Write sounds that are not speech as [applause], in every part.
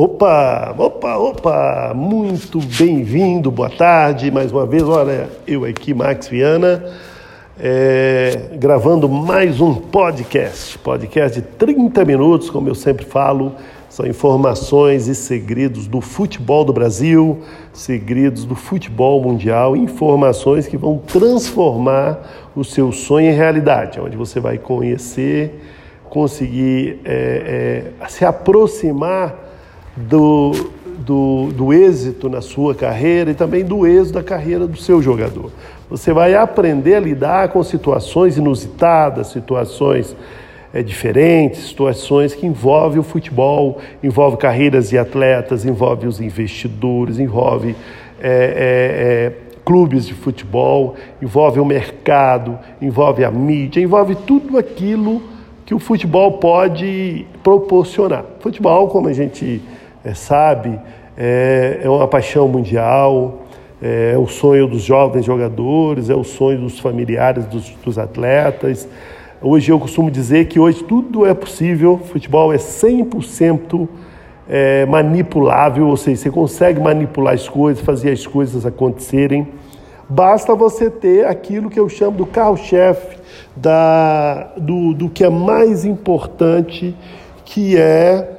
Opa, opa, opa, muito bem-vindo, boa tarde, mais uma vez, olha, eu aqui, Max Viana, é, gravando mais um podcast, podcast de 30 minutos, como eu sempre falo, são informações e segredos do futebol do Brasil, segredos do futebol mundial, informações que vão transformar o seu sonho em realidade, onde você vai conhecer, conseguir é, é, se aproximar do, do, do êxito na sua carreira e também do êxito da carreira do seu jogador. Você vai aprender a lidar com situações inusitadas, situações é, diferentes, situações que envolvem o futebol, envolve carreiras de atletas, envolve os investidores, envolve é, é, clubes de futebol, envolve o mercado, envolve a mídia, envolve tudo aquilo que o futebol pode proporcionar. Futebol, como a gente é, sabe, é, é, uma paixão mundial, é, o sonho dos jovens jogadores, é o sonho dos familiares dos, dos atletas. Hoje eu costumo dizer que hoje tudo é possível, futebol é 100% é, manipulável, ou seja, você consegue manipular as coisas, fazer as coisas acontecerem. Basta você ter aquilo que eu chamo do carro-chefe do, do que é mais importante, que é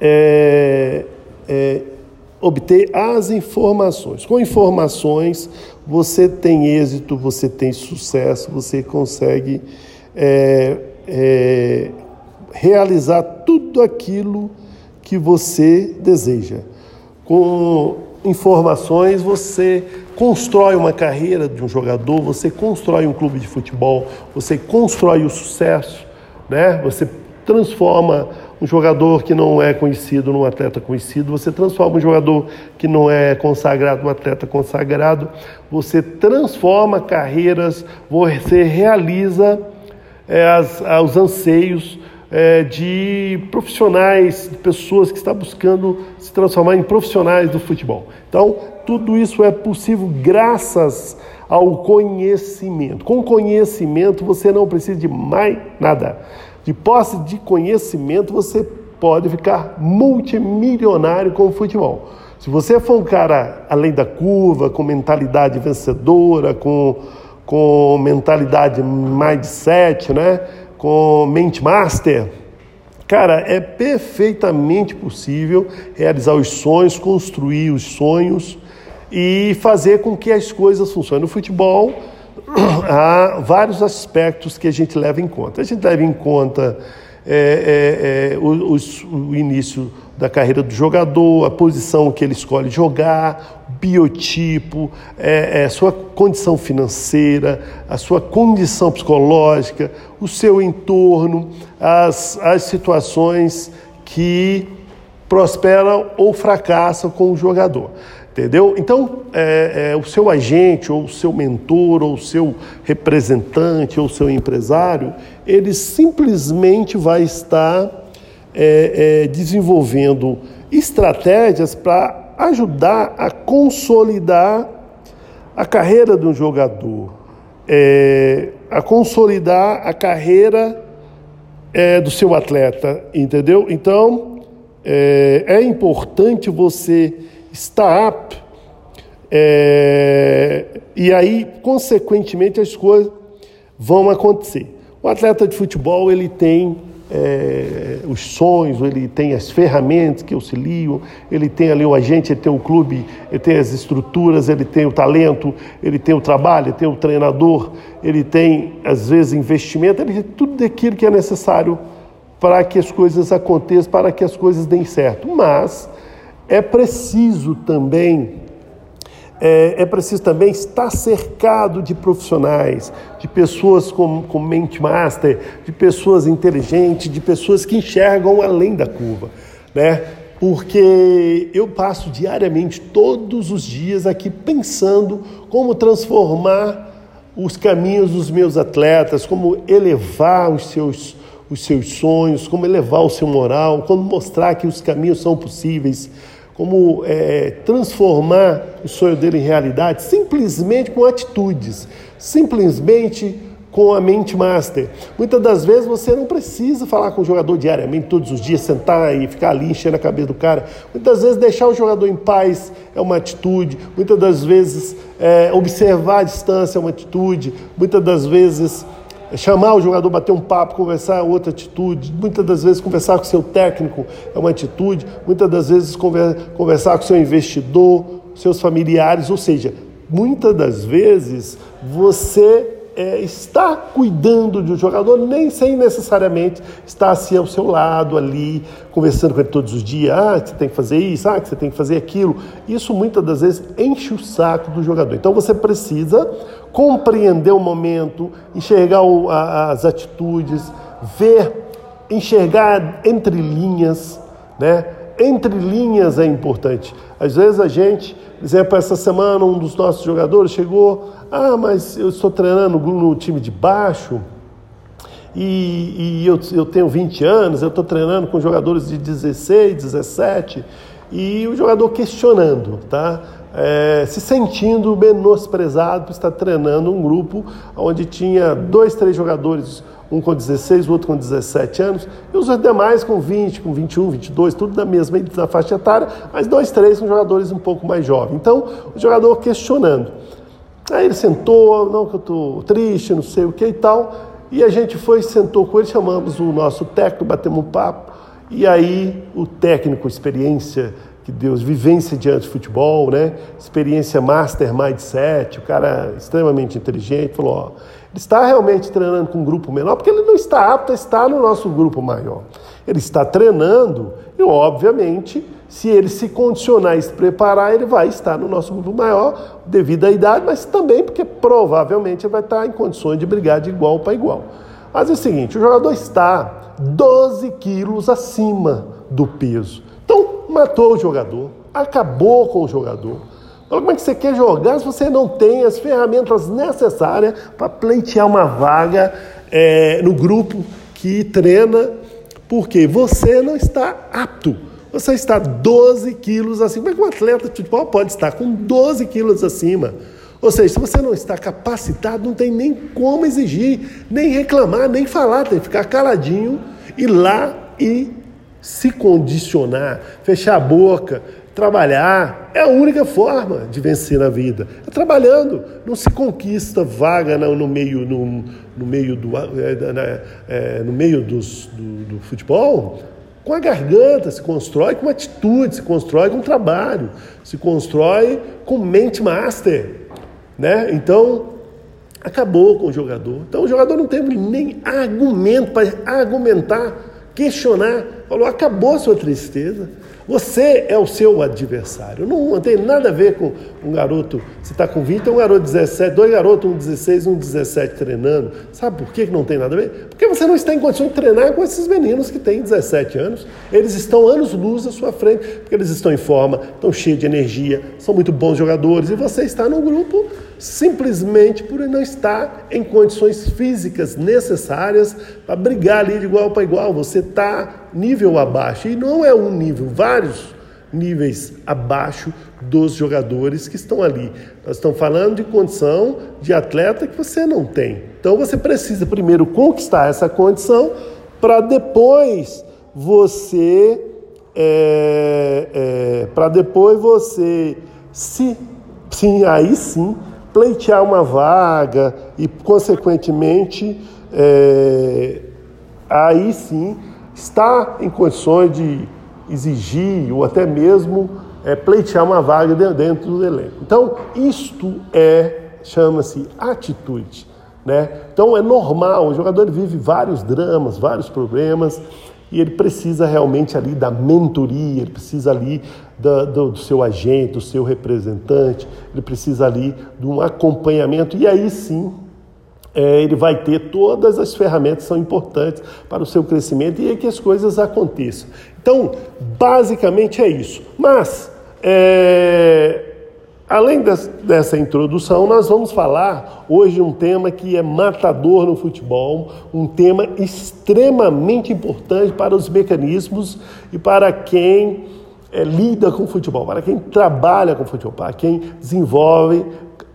é, é, obter as informações. Com informações, você tem êxito, você tem sucesso, você consegue é, é, realizar tudo aquilo que você deseja. Com informações, você constrói uma carreira de um jogador, você constrói um clube de futebol, você constrói o sucesso, né? você transforma um jogador que não é conhecido num atleta conhecido, você transforma um jogador que não é consagrado num atleta consagrado, você transforma carreiras, você realiza é, as, os anseios é, de profissionais, de pessoas que estão buscando se transformar em profissionais do futebol. Então, tudo isso é possível graças ao conhecimento. Com conhecimento, você não precisa de mais nada de posse de conhecimento, você pode ficar multimilionário com o futebol. Se você for um cara além da curva, com mentalidade vencedora, com, com mentalidade mindset, né? com mente master, cara, é perfeitamente possível realizar os sonhos, construir os sonhos e fazer com que as coisas funcionem. No futebol, [coughs] há vários aspectos que a gente leva em conta. A gente leva em conta é, é, é, o, o, início da carreira do jogador, a posição que ele escolhe jogar, biotipo, é, é, sua condição financeira, a sua condição psicológica, o seu entorno, as, as situações que prosperam ou fracassam com o jogador. Entendeu? Então, é, é, o seu agente, ou o seu mentor, ou o seu representante, ou o seu empresário, ele simplesmente vai estar é, é desenvolvendo estratégias para ajudar a consolidar a carreira um jogador, é, a consolidar a carreira é, do seu atleta, entendeu? Então, é importante você apto. É, e aí, consequentemente, as coisas vão acontecer. O atleta de futebol ele tem é, os sonhos, ele tem as ferramentas que auxiliam, ele tem ali o agente, ele tem o clube, ele tem as estruturas, ele tem o talento, ele tem o trabalho, ele tem o treinador, ele tem, às vezes, investimento, ele tem tudo aquilo que é necessário para que as coisas aconteçam, para que as coisas deem certo. Mas é preciso também é, é, preciso também estar cercado de profissionais, de pessoas com, com mente master, de pessoas inteligentes, de pessoas que enxergam além da curva, né? Porque eu passo diariamente, todos os dias aqui pensando como transformar os caminhos dos meus atletas, como elevar os seus, os seus sonhos, como elevar o seu moral, como mostrar que os caminhos são possíveis como é, transformar o sonho dele em realidade simplesmente com atitudes, simplesmente com a mente master. Muitas das vezes você não precisa falar com o jogador diariamente, todos os dias, sentar e ficar ali enchendo a cabeça do cara. Muitas vezes deixar o jogador em paz é uma atitude, muitas das vezes é, observar a distância é uma atitude, muitas das vezes chamar o jogador, bater um papo, conversar é outra atitude. Muitas das vezes conversar com seu técnico é uma atitude. Muitas das vezes conversar com seu investidor, seus familiares. Ou seja, muitas das vezes você é, está cuidando de um jogador, nem sem necessariamente estar assim ao seu lado ali, conversando com ele todos os dias, ah, você tem que fazer isso, ah, que você tem que fazer aquilo. Isso muitas das vezes enche o saco do jogador. Então você precisa compreender o momento, enxergar o, a, as atitudes, ver, enxergar entre linhas, né? Entre linhas é importante. Às vezes a gente, exemplo, essa semana um dos nossos jogadores chegou ah, mas eu estou treinando no time de baixo e, e eu, eu, tenho 20 anos, eu estou treinando com jogadores de 16, 17 e o jogador questionando, tá? É, se sentindo menosprezado por estar treinando um grupo onde tinha dois, três jogadores, um com 16, o outro com 17 anos, e os demais com 20, com 21, 22, tudo da mesma da faixa etária, mas dois, três com jogadores um pouco mais jovens. Então, o jogador questionando. Aí ele sentou, não que eu estou triste, não sei o que e tal. E a gente foi, sentou com ele, chamamos o nosso técnico, batemos um papo. E aí o técnico, experiência que Deus, vivência diante do futebol, né? Experiência master mindset, o cara extremamente inteligente, falou, ó, está realmente treinando com um grupo menor, porque ele não está apto a estar no nosso grupo maior. Ele está treinando e, obviamente, se ele se condicionar e se preparar, ele vai estar no nosso grupo maior devido à idade, mas também porque provavelmente ele vai estar em condições de brigar de igual para igual. Mas é o seguinte, o jogador está 12 quilos acima do peso. Então, matou o jogador, acabou com o jogador. Como é que você quer jogar se você não tem as ferramentas necessárias para pleitear uma vaga é, no grupo que treina? Porque você não está apto você está 12 quilos acima. Como é que um atleta de futebol pode estar com 12 quilos acima? Ou seja, se você não está capacitado, não tem nem como exigir, nem reclamar, nem falar, tem que ficar caladinho, ir lá e se condicionar, fechar a boca, trabalhar. É a única forma de vencer na vida. É trabalhando. Não se conquista vaga no, no meio, no, no meio, do, é, é, no meio dos, do, do futebol com a garganta, se constrói com atitude, se constrói com trabalho, se constrói com mente master. Né? Então, acabou com o jogador. Então, o jogador não teve nem argumento para argumentar, questionar. Falou, acabou a sua tristeza. Você é o seu adversário. Não, não tem nada a ver com um garoto, você está com 20, um garoto de 17, dois garotos, um 16, um 17 treinando. Sabe por que não tem nada a ver? Porque você não está em condição de treinar com esses meninos que têm 17 anos. Eles estão anos-luz à sua frente, porque eles estão em forma, estão cheios de energia, são muito bons jogadores, e você está num grupo simplesmente por não estar em condições físicas necessárias para brigar ali de igual para igual. Você está nível abaixo, e não é um nível, vários níveis abaixo dos jogadores que estão ali. Nós estamos falando de condição de atleta que você não tem. Então você precisa primeiro conquistar essa condição para depois você é, é, para depois você se sim aí sim pleitear uma vaga e, consequentemente, é, aí sim está em condições de exigir ou até mesmo é, pleitear uma vaga dentro do elenco. Então, isto é, chama-se atitude. Né? Então, é normal, o jogador vive vários dramas, vários problemas, e ele precisa realmente ali da mentoria, ele precisa ali do, do, seu agente, do seu representante, ele precisa ali de um acompanhamento, e aí sim é, ele vai ter todas as ferramentas que são importantes para o seu crescimento e é que as coisas aconteçam. Então, basicamente é isso. Mas, é, além dessa introdução, nós vamos falar hoje de um tema que é matador no futebol, um tema extremamente importante para os mecanismos e para quem é, lida com futebol, para quem trabalha com futebol, para quem desenvolve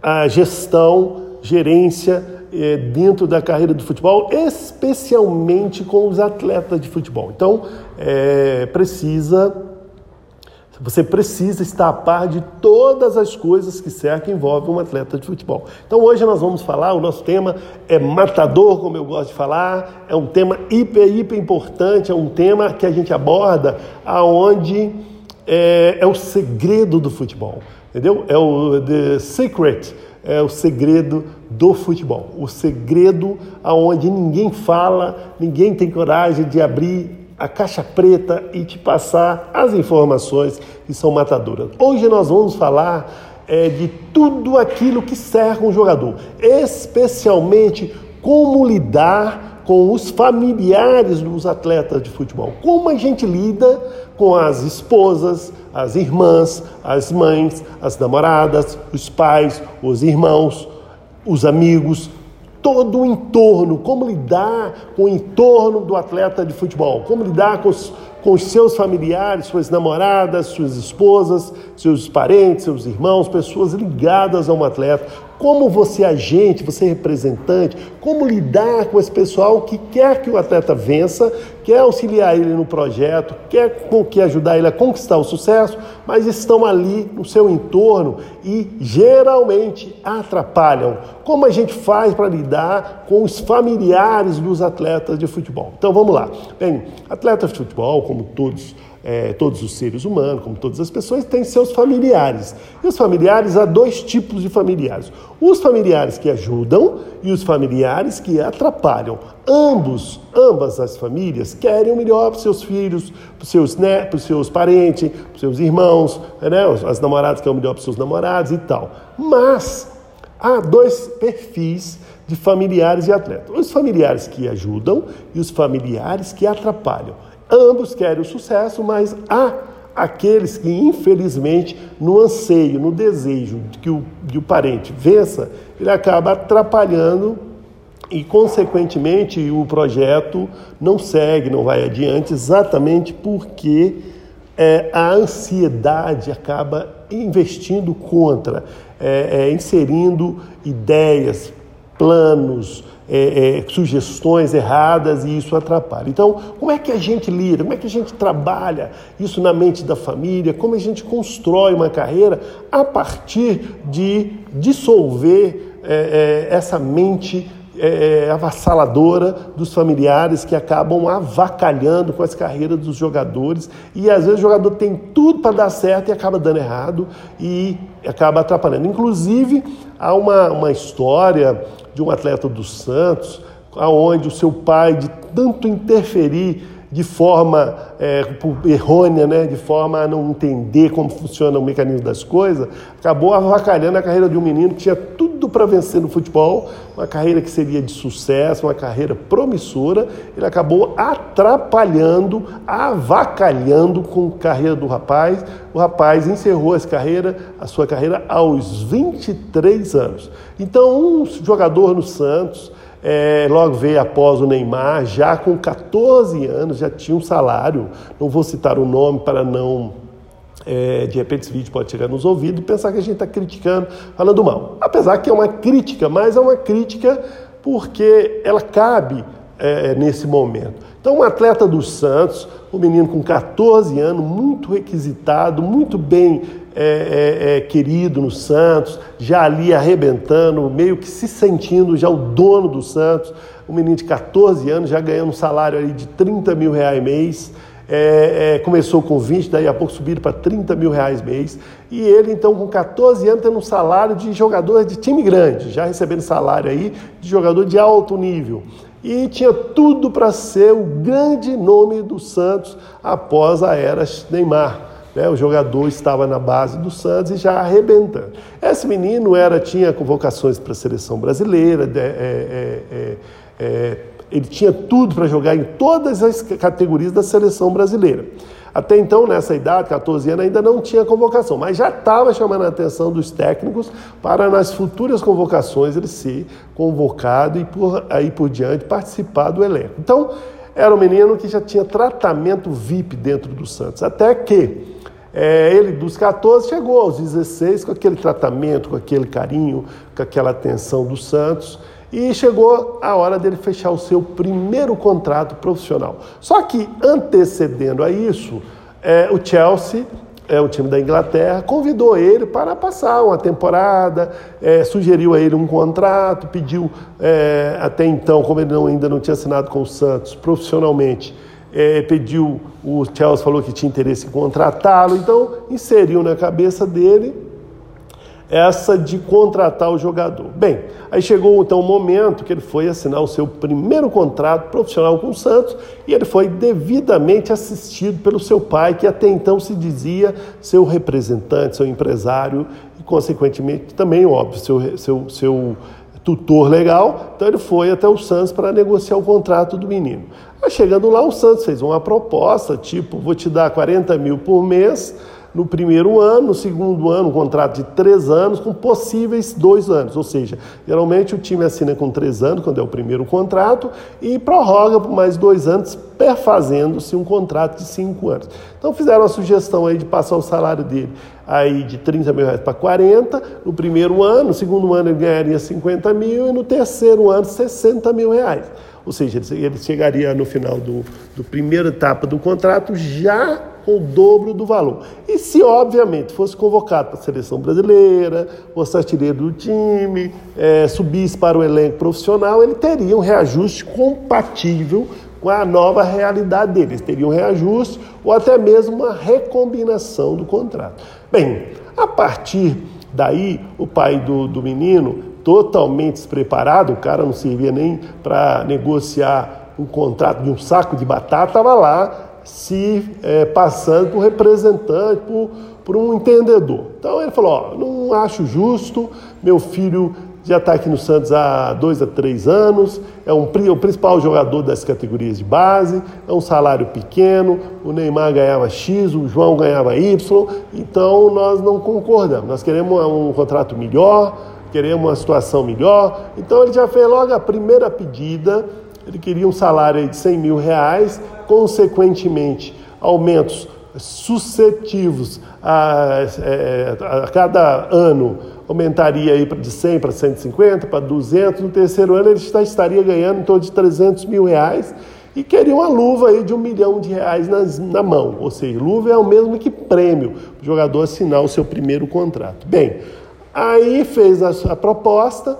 a gestão, gerência é, dentro da carreira do futebol, especialmente com os atletas de futebol. Então, é, precisa você precisa estar a par de todas as coisas que cercam envolvem um atleta de futebol. Então hoje nós vamos falar, o nosso tema é matador, como eu gosto de falar, é um tema hiper, hiper importante, é um tema que a gente aborda aonde é, é o segredo do futebol, entendeu? É o the secret, é o segredo do futebol, o segredo aonde ninguém fala, ninguém tem coragem de abrir a caixa preta e te passar as informações que são matadoras. Hoje nós vamos falar é, de tudo aquilo que cerca um jogador, especialmente como lidar com os familiares dos atletas de futebol. Como a gente lida com as esposas, as irmãs, as mães, as namoradas, os pais, os irmãos, os amigos, todo o entorno, como lidar com o entorno do atleta de futebol, como lidar com os, com os seus familiares, suas namoradas, suas esposas, seus parentes, seus irmãos, pessoas ligadas a um atleta, como você agente, você representante, como lidar com esse pessoal que quer que o atleta vença, quer auxiliar ele no projeto, quer, quer ajudar ele a conquistar o sucesso, mas estão ali no seu entorno e geralmente atrapalham. Como a gente faz para lidar com os familiares dos atletas de futebol? Então vamos lá. Bem, atleta de futebol, como todos é, todos os seres humanos, como todas as pessoas, têm seus familiares. E os familiares, há dois tipos de familiares: os familiares que ajudam e os familiares que atrapalham. Ambos, ambas as famílias querem o melhor para os seus filhos, para os seus, né, para os seus parentes, para os seus irmãos, né, as namoradas querem o melhor para os seus namorados e tal. Mas há dois perfis de familiares e atletas: os familiares que ajudam e os familiares que atrapalham. Ambos querem o sucesso, mas há aqueles que, infelizmente, no anseio, no desejo de que o, de o parente vença, ele acaba atrapalhando e, consequentemente, o projeto não segue, não vai adiante, exatamente porque é, a ansiedade acaba investindo contra, é, é, inserindo ideias, planos, é, é, sugestões erradas e isso atrapalha. Então, como é que a gente lida? Como é que a gente trabalha isso na mente da família? Como a gente constrói uma carreira a partir de dissolver é, é essa mente é, é, avassaladora dos familiares que acabam avacalhando com as carreiras dos jogadores e às vezes o jogador tem tudo para dar certo e acaba dando errado e acaba atrapalhando. Inclusive, há uma, uma história de um atleta do Santos, aonde o seu pai, de tanto interferir de forma é, errônea, né, de forma a não entender como funciona o mecanismo das coisas, acabou avacalhando a carreira de um menino que tinha tudo para vencer no futebol, uma carreira que seria de sucesso, uma carreira promissora, ele acabou atrapalhando, avacalhando com a carreira do rapaz. O rapaz encerrou essa carreira, a sua carreira aos 23 anos. Então, um jogador no Santos, é, logo veio após o Neymar, já com 14 anos, já tinha um salário. Não vou citar o nome para não. É, de repente esse vídeo pode chegar nos ouvidos e pensar que a gente está criticando, falando mal. Apesar que é uma crítica, mas é uma crítica porque ela cabe é, nesse momento. Então, um atleta do Santos, um menino com 14 anos, muito requisitado, muito bem é, é, é, querido no Santos, já ali arrebentando, meio que se sentindo já o dono do Santos, um menino de 14 anos, já ganhando um salário ali de 30 mil reais mês, é, é, começou com 20, daí a pouco subiram para 30 mil reais mês, e ele então com 14 anos tendo um salário de jogador de time grande, já recebendo salário aí de jogador de alto nível. E tinha tudo para ser o grande nome do Santos após a era Neymar. Né? O jogador estava na base do Santos e já arrebentando. Esse menino era tinha convocações para a seleção brasileira, é, é, é, é, ele tinha tudo para jogar em todas as categorias da seleção brasileira. Até então, nessa idade, 14 anos, ainda não tinha convocação, mas já estava chamando a atenção dos técnicos para nas futuras convocações ele ser convocado e por aí por diante participar do elenco. Então, era um menino que já tinha tratamento VIP dentro do Santos, até que é, ele, dos 14, chegou aos 16 com aquele tratamento, com aquele carinho, com aquela atenção do Santos. E chegou a hora dele fechar o seu primeiro contrato profissional. Só que antecedendo a isso, é, o Chelsea é o time da Inglaterra, convidou ele para passar uma temporada, é, sugeriu a ele um contrato, pediu é, até então, como ele não, ainda não tinha assinado com o Santos profissionalmente, é, pediu, o Chelsea falou que tinha interesse em contratá-lo, então inseriu na cabeça dele essa de contratar o jogador. Bem, aí chegou então o momento que ele foi assinar o seu primeiro contrato profissional com o Santos e ele foi devidamente assistido pelo seu pai, que até então se dizia seu representante, seu empresário e, consequentemente, também, óbvio, seu, seu, seu tutor legal. Então ele foi até o Santos para negociar o contrato do menino. Aí, chegando lá, o Santos fez uma proposta, tipo, vou te dar 40 mil por mês no primeiro ano, no segundo ano, um contrato de três anos, com possíveis dois anos. Ou seja, geralmente o time assina com três anos, quando é o primeiro contrato, e prorroga por mais dois anos, perfazendo-se um contrato de cinco anos. Então fizeram a sugestão aí de passar o salário dele aí de 30 mil reais para 40 no primeiro ano, no segundo ano ele ganharia 50 mil e no terceiro ano 60 mil reais. Ou seja, ele chegaria no final do, do primeira etapa do contrato já com o dobro do valor. E se, obviamente, fosse convocado para a seleção brasileira, fosse artilheiro do time, é, subisse para o elenco profissional, ele teria um reajuste compatível com a nova realidade dele. Eles teriam um reajuste ou até mesmo uma recombinação do contrato. Bem, a partir daí, o pai do, do menino, totalmente despreparado, o cara não servia nem para negociar um contrato de um saco de batata, estava lá se é, passando por representante, por, por um entendedor. Então ele falou: ó, não acho justo, meu filho já está aqui no Santos há dois a três anos, é um, o principal jogador das categorias de base, é um salário pequeno, o Neymar ganhava X, o João ganhava Y, então nós não concordamos, nós queremos um contrato melhor, queremos uma situação melhor. Então ele já fez logo a primeira pedida ele queria um salário de 100 mil reais, consequentemente, aumentos sucessivos a, é, a, cada ano aumentaria aí de 100 para 150, para 200. No terceiro ano ele já estaria ganhando em torno de 300 mil reais e queria uma luva aí de um milhão de reais nas, na mão. Ou seja, luva é o mesmo que prêmio o jogador assinar o seu primeiro contrato. Bem, aí fez a, a proposta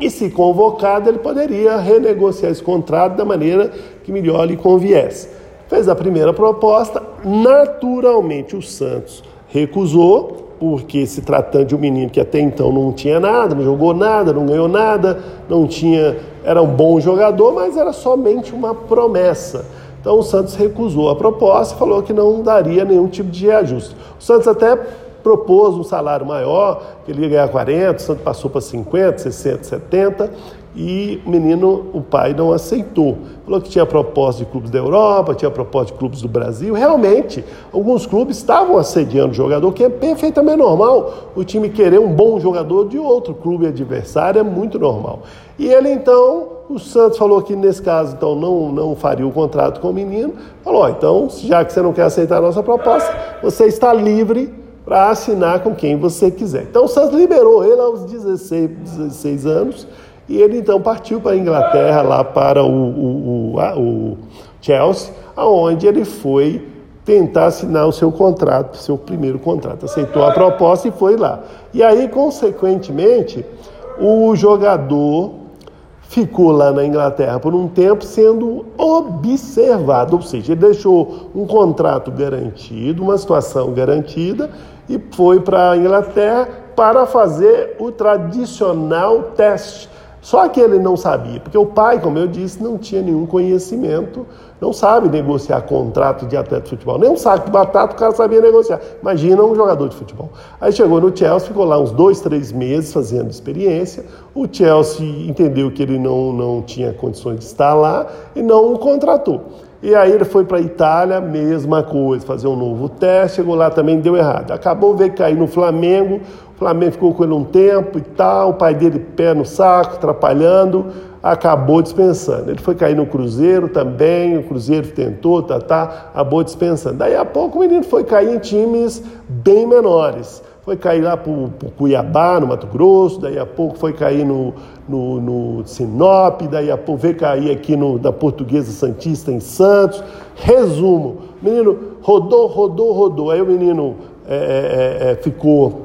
e, se convocado, ele poderia renegociar esse contrato da maneira que melhor lhe conviesse. Fez a primeira proposta, naturalmente o Santos recusou, porque se tratando de um menino que até então não tinha nada, não jogou nada, não ganhou nada, não tinha, era um bom jogador, mas era somente uma promessa. Então o Santos recusou a proposta falou que não daria nenhum tipo de reajuste. O Santos até propôs um salário maior, que ele ia ganhar 40, o Santos passou para 50, 60, 70, e o menino, o pai não aceitou. Falou que tinha proposta de clubes da Europa, tinha proposta de clubes do Brasil. Realmente, alguns clubes estavam assediando o jogador, que é perfeitamente normal. O time querer um bom jogador de outro clube adversário é muito normal. E ele então, o Santos falou que nesse caso então não, não faria o contrato com o menino. Falou: então, já que você não quer aceitar a nossa proposta, você está livre para assinar com quem você quiser. Então o Santos liberou ele aos 16, 16 anos e ele então partiu para a Inglaterra, lá para o, o, o, o Chelsea, aonde ele foi tentar assinar o seu contrato, seu primeiro contrato. Aceitou a proposta e foi lá. E aí, consequentemente, o jogador ficou lá na Inglaterra por um tempo sendo observado, ou seja, ele deixou um contrato garantido, uma situação garantida e foi para a Inglaterra para fazer o tradicional teste. Só que ele não sabia, porque o pai, como eu disse, não tinha nenhum conhecimento, não sabe negociar contrato de atleta de futebol. Nem um saco de batata o cara sabia negociar. Imagina um jogador de futebol. Aí chegou no Chelsea, ficou lá uns dois, três meses fazendo experiência. O Chelsea entendeu que ele não, não tinha condições de estar lá e não o contratou. E aí ele foi para a Itália, mesma coisa, fazer um novo teste, chegou lá também deu errado. Acabou veio cair no Flamengo, Flamengo ficou com ele um tempo e tal, o pai dele pé no saco, atrapalhando, acabou dispensando. Ele foi cair no Cruzeiro também, o Cruzeiro tentou, tá, tá, acabou dispensando. Daí a pouco o menino foi cair em times bem menores. foi cair lá para o Cuiabá, no Mato Grosso, daí a pouco foi cair no, no, no Sinop, daí a pouco veio cair aqui no, na Portuguesa Santista em Santos. Resumo, menino rodou, rodou, rodou. Aí o menino é, é, é, ficou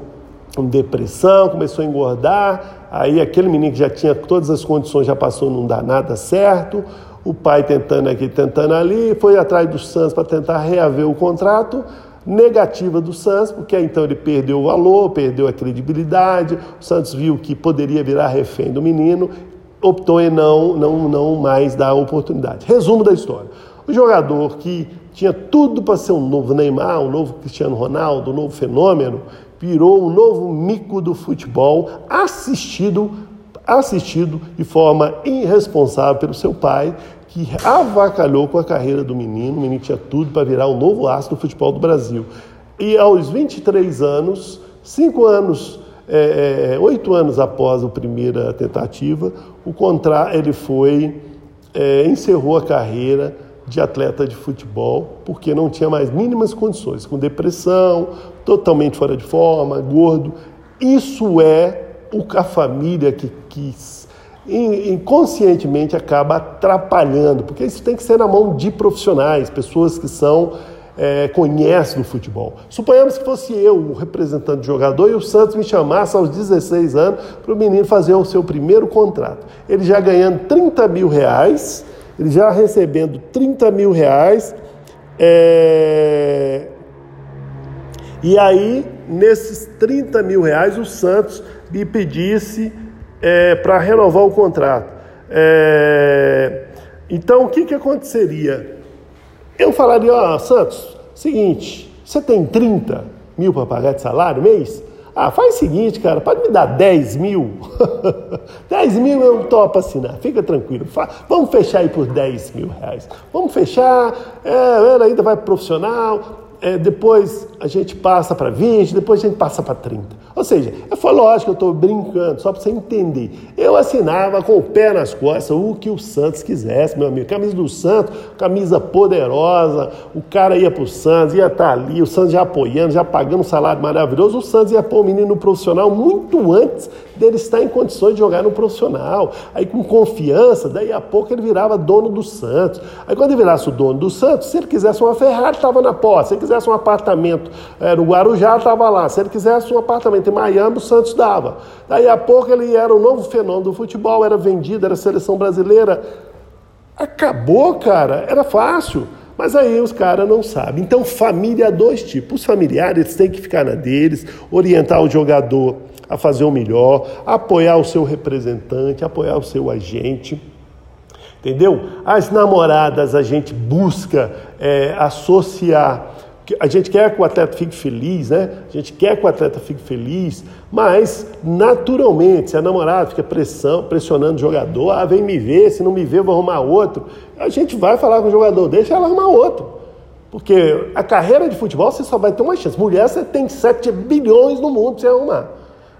com depressão, começou a engordar. Aí aquele menino que já tinha todas as condições já passou a não dar nada certo. O pai tentando aqui, tentando ali, foi atrás do Santos para tentar reaver o contrato negativa do Santos, porque então ele perdeu o valor, perdeu a credibilidade. O Santos viu que poderia virar refém do menino, optou em não, não, não mais dar a oportunidade. Resumo da história: o jogador que tinha tudo para ser um novo Neymar, um novo Cristiano Ronaldo, um novo fenômeno, virou um novo mico do futebol, assistido assistido de forma irresponsável pelo seu pai, que avacalhou com a carreira do menino. O menino tinha tudo para virar o novo astro do futebol do Brasil. E aos 23 anos, cinco anos, é, é, oito anos após a primeira tentativa, o contra ele foi é, encerrou a carreira de atleta de futebol porque não tinha mais mínimas condições, com depressão, totalmente fora de forma, gordo. Isso é o que a família que quis inconscientemente acaba atrapalhando, porque isso tem que ser na mão de profissionais, pessoas que são é, conhecem o futebol. Suponhamos que fosse eu o representante do jogador e o Santos me chamasse aos 16 anos para o menino fazer o seu primeiro contrato. Ele já ganhando 30 mil reais, ele já recebendo 30 mil reais, é... e aí, nesses 30 mil reais, o Santos me pedisse é, para renovar o contrato. É, então, o que, que aconteceria? Eu falaria, ó, oh, Santos, seguinte, você tem 30 mil para pagar de salário mês? Ah, faz o seguinte, cara, pode me dar 10 mil? [laughs] 10 mil eu topo assinar, fica tranquilo. Vamos fechar aí por 10 mil reais. Vamos fechar, é, ainda vai profissional, é, depois a gente passa para 20, depois a gente passa para 30. Ou seja, eu falo, lógico, eu estou brincando, só para você entender. Eu assinava com o pé nas costas o que o Santos quisesse, meu amigo. Camisa do Santos, camisa poderosa, o cara ia para o Santos, ia estar tá ali, o Santos já apoiando, já pagando um salário maravilhoso. O Santos ia pôr o menino no profissional muito antes dele estar em condições de jogar no profissional. Aí com confiança, daí a pouco ele virava dono do Santos. Aí quando ele virasse o dono do Santos, se ele quisesse uma Ferrari, estava na posse. Se ele quisesse um apartamento é, no Guarujá, estava lá. Se ele quisesse um apartamento em Miami, o Santos dava. Daí a pouco ele era um novo fenômeno do futebol, era vendido, era seleção brasileira. Acabou, cara, era fácil. Mas aí os caras não sabem. Então, família há dois tipos. Os familiares têm que ficar na deles, orientar o jogador a fazer o melhor, apoiar o seu representante, apoiar o seu agente. Entendeu? As namoradas a gente busca é, associar a gente quer que o atleta fique feliz, né? A gente quer que o atleta fique feliz, mas naturalmente, se a namorada fica pressão, pressionando o jogador, ah, vem me ver, se não me ver, vou arrumar outro. A gente vai falar com o jogador, deixa ela arrumar outro. Porque a carreira de futebol você só vai ter uma chance. Mulher, você tem 7 bilhões no mundo para você arrumar.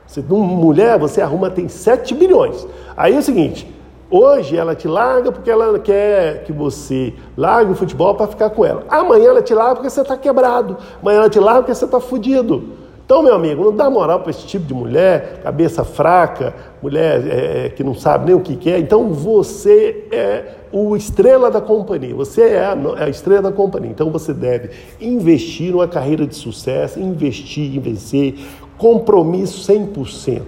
Se mulher, você arruma, tem 7 bilhões. Aí é o seguinte, Hoje ela te larga porque ela quer que você largue o futebol para ficar com ela. Amanhã ela te larga porque você está quebrado. Amanhã ela te larga porque você está fudido. Então, meu amigo, não dá moral para esse tipo de mulher, cabeça fraca, mulher é, é, que não sabe nem o que quer. Então, você é o estrela da companhia. Você é a, é a estrela da companhia. Então, você deve investir numa carreira de sucesso, investir, em vencer, compromisso 100%.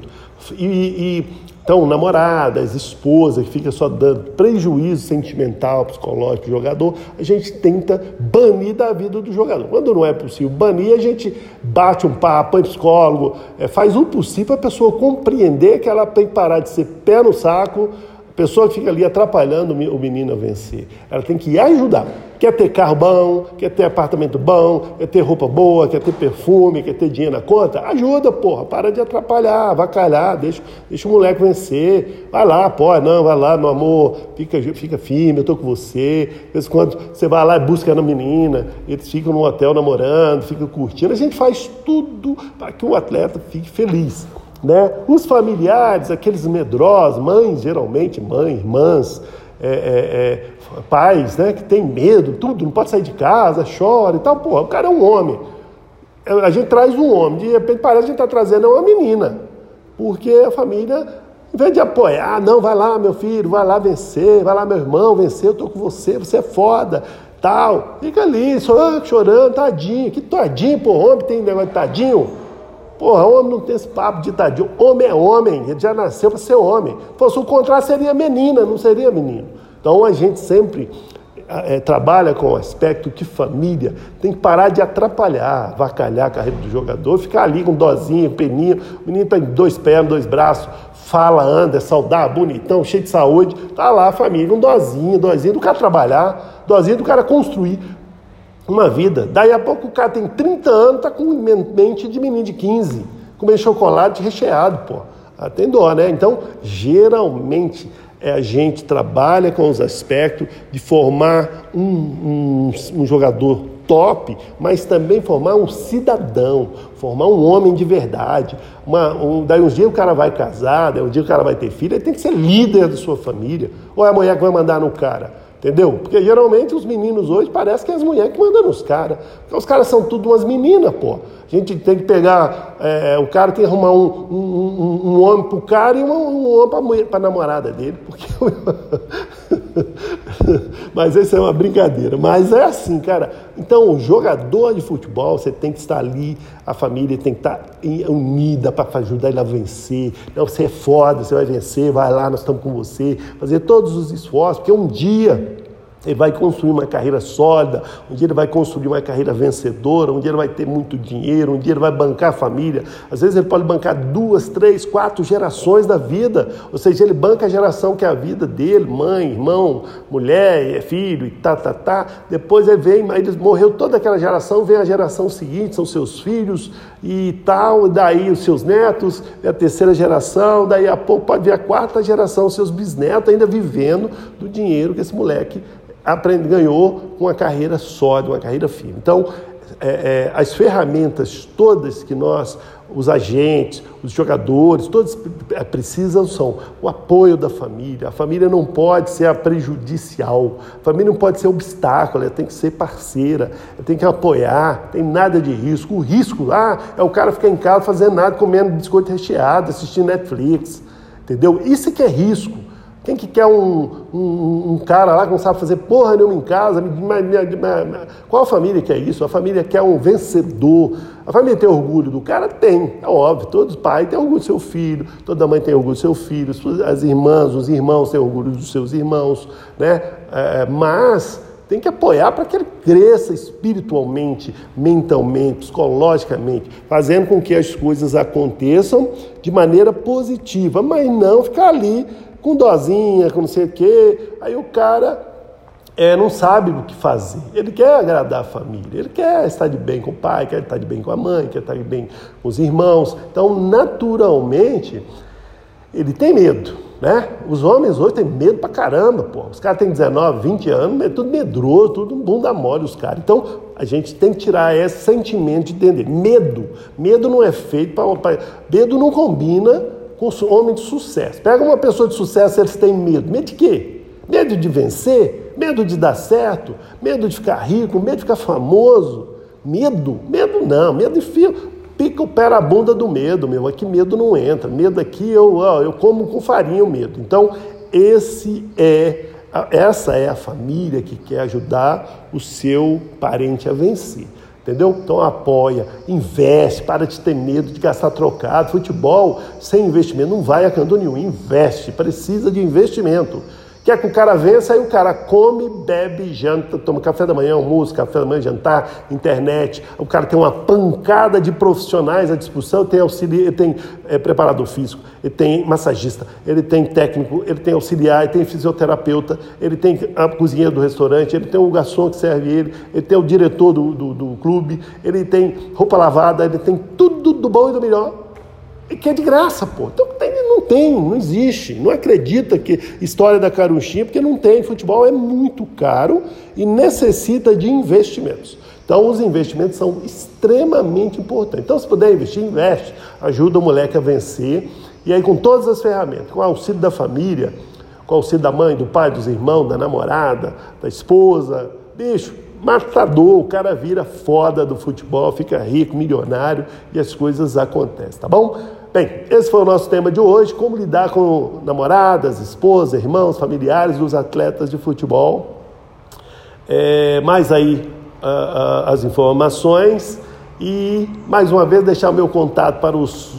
E, e então, namoradas, esposa, que fica só dando prejuízo sentimental, psicológico do jogador, a gente tenta banir da vida do jogador. Quando não é possível banir, a gente bate um papo, põe psicólogo, é, faz o possível para a pessoa compreender que ela tem que parar de ser pé no saco, pessoa que fica ali atrapalhando o menino a vencer. Ela tem que ajudar. Quer ter carro bom, quer ter apartamento bom, quer ter roupa boa, quer ter perfume, quer ter dinheiro na conta? Ajuda, porra. Para de atrapalhar, avacalhar, deixa, deixa o moleque vencer. Vai lá, pô, não, vai lá, meu amor, fica, fica firme, eu tô com você. De vez em quando você vai lá e busca na menina, eles ficam no hotel namorando, ficam curtindo. A gente faz tudo para que o atleta fique feliz. Né? Os familiares, aqueles medrosos, mães, geralmente, mães, irmãs, é, é, é, pais, né, que tem medo, tudo, não pode sair de casa, chora e tal. Porra, o cara é um homem. a gente traz um homem, de repente parece que a gente está trazendo uma menina. Porque a família, em vez de apoiar, não, vai lá, meu filho, vai lá vencer, vai lá, meu irmão, vencer, eu tô com você, você é foda, tal. Fica ali, só chorando, tadinho. Que tadinho, pô, homem tem negócio de tadinho. Porra, homem não tem esse papo de tadinho. Homem é homem, ele já nasceu para ser homem. Se fosse o contrário, seria menina, não seria menino. Então a gente sempre é, trabalha com o aspecto que família tem que parar de atrapalhar, vacalhar a carreira do jogador, ficar ali com dozinho, peninho, o menino tem dois pés, dois braços, fala, anda, é saudável, bonitão, cheio de saúde, tá lá a família, um dozinho, dozinho do cara trabalhar, dozinho do cara construir uma vida. Daí a pouco o cara tem 30 anos, tá com mente de menino de 15, comendo chocolate recheado, pô. Ah, tem dó, né? Então, geralmente, é, a gente trabalha com os aspectos de formar um, um, um jogador top, mas também formar um cidadão, formar um homem de verdade. Uma, um, daí uns dias o cara vai casar, daí um dia o cara vai ter filho, ele tem que ser líder da sua família. Ou é a mulher que vai mandar no cara? Entendeu? Porque geralmente os meninos hoje parece que é as mulheres que mandam nos caras. Porque os caras são tudo umas meninas, pô. A gente tem que pegar. É, o cara tem que arrumar um, um, um, um homem pro cara e um, um homem para a namorada dele. Porque... [laughs] Mas isso é uma brincadeira. Mas é assim, cara. Então, o jogador de futebol, você tem que estar ali, a família tem que estar unida para ajudar ele a vencer. Não, você é foda, você vai vencer, vai lá, nós estamos com você. Fazer todos os esforços, porque um dia ele vai construir uma carreira sólida, um dia ele vai construir uma carreira vencedora, um dia ele vai ter muito dinheiro, um dia ele vai bancar a família. Às vezes ele pode bancar duas, três, quatro gerações da vida. Ou seja, ele banca a geração que é a vida dele, mãe, irmão, mulher, filho e tá, tá, tá. Depois ele vem, ele morreu toda aquela geração, vem a geração seguinte, são seus filhos e tal, daí os seus netos, a terceira geração, daí a pouco pode vir a quarta geração, seus bisnetos ainda vivendo do dinheiro que esse moleque aprende, ganhou uma carreira sólida, uma carreira firme. Então, é, é, as ferramentas todas que nós, os agentes, os jogadores, todos é, precisam são o apoio da família. A família não pode ser a prejudicial, a família não pode ser obstáculo, ela tem que ser parceira, ela tem que apoiar, tem nada de risco. O risco lá é o cara ficar em casa fazendo nada, comendo biscoito recheado, assistindo Netflix, entendeu? Isso é que é risco. Quem que quer um, um, um, cara lá que não sabe fazer porra nenhuma em casa? Qual a família que é isso? A família quer um vencedor. A família tem orgulho do cara? Tem, é óbvio. Todos os pais têm orgulho do seu filho, toda mãe tem orgulho do seu filho, as irmãs, os irmãos têm orgulho dos seus irmãos, né? É, mas tem que apoiar para que ele cresça espiritualmente, mentalmente, psicologicamente, fazendo com que as coisas aconteçam de maneira positiva, mas não ficar ali com dozinha, com não sei o quê. Aí o cara é, não sabe o que fazer. Ele quer agradar a família, ele quer estar de bem com o pai, quer estar de bem com a mãe, quer estar de bem com os irmãos. Então, naturalmente, ele tem medo. Né? Os homens hoje têm medo pra caramba, pô. Os caras têm 19, 20 anos, é tudo medroso, tudo bunda mole os caras. Então, a gente tem que tirar esse sentimento de entender. Medo. Medo não é feito para. Medo não combina com homem de sucesso. Pega uma pessoa de sucesso, eles têm medo. Medo de quê? Medo de vencer? Medo de dar certo? Medo de ficar rico? Medo de ficar famoso? Medo? Medo não, medo enfia, pica o pé na bunda do medo, meu. Aqui medo não entra. Medo aqui eu, eu como com farinha o medo. Então, esse é essa é a família que quer ajudar o seu parente a vencer. Entendeu? Então apoia, investe, para de ter medo de gastar trocado. Futebol sem investimento não vai a canto nenhum. Investe, precisa de investimento. Quer que o cara vença, aí o cara come, bebe, janta, toma café da manhã, almoço, café da manhã, jantar, internet. O cara tem uma pancada de profissionais à disposição, tem auxiliar, ele tem é, preparador físico, ele tem massagista, ele tem técnico, ele tem auxiliar, ele tem fisioterapeuta, ele tem a cozinha do restaurante, ele tem o garçom que serve ele, ele tem o diretor do, do, do clube, ele tem roupa lavada, ele tem tudo do bom e do melhor que é de graça, pô. Então não tem, não existe. Não acredita que história da carunchinha, porque não tem. Futebol é muito caro e necessita de investimentos. Então os investimentos são extremamente importantes. Então se puder investir, investe. Ajuda o moleque a vencer. E aí com todas as ferramentas, com o auxílio da família, com o auxílio da mãe, do pai, dos irmãos, da namorada, da esposa, bicho, matador, o cara vira foda do futebol, fica rico, milionário e as coisas acontecem, tá bom? Bem, esse foi o nosso tema de hoje: como lidar com namoradas, esposas, irmãos, familiares dos atletas de futebol. É, mais aí as informações e mais uma vez deixar o meu contato para os,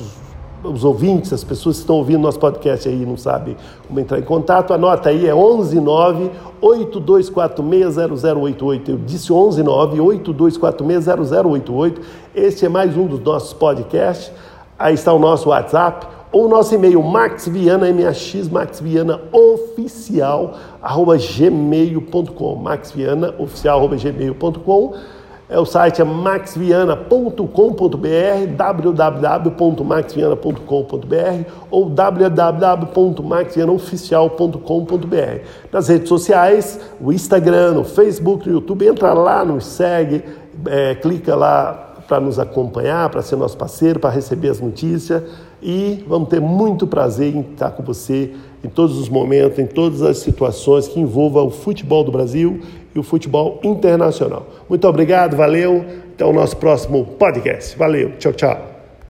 os ouvintes, as pessoas que estão ouvindo nosso podcast aí e não sabem como entrar em contato, anota aí, é 119 82460088. Eu disse 119 82460088. Este é mais um dos nossos podcasts. Aí está o nosso WhatsApp ou o nosso e-mail maxviana, M-A-X, maxviana oficial, arroba gmail.com, maxviana oficial, arroba gmail.com. É, o site é maxviana.com.br, www.maxviana.com.br ou www.maxvianaoficial.com.br. Nas redes sociais, o Instagram, o Facebook, o YouTube, entra lá, nos segue, é, clica lá para nos acompanhar, para ser nosso parceiro, para receber as notícias e vamos ter muito prazer em estar com você em todos os momentos, em todas as situações que envolvam o futebol do Brasil e o futebol internacional. Muito obrigado, valeu, até o nosso próximo podcast. Valeu, tchau, tchau.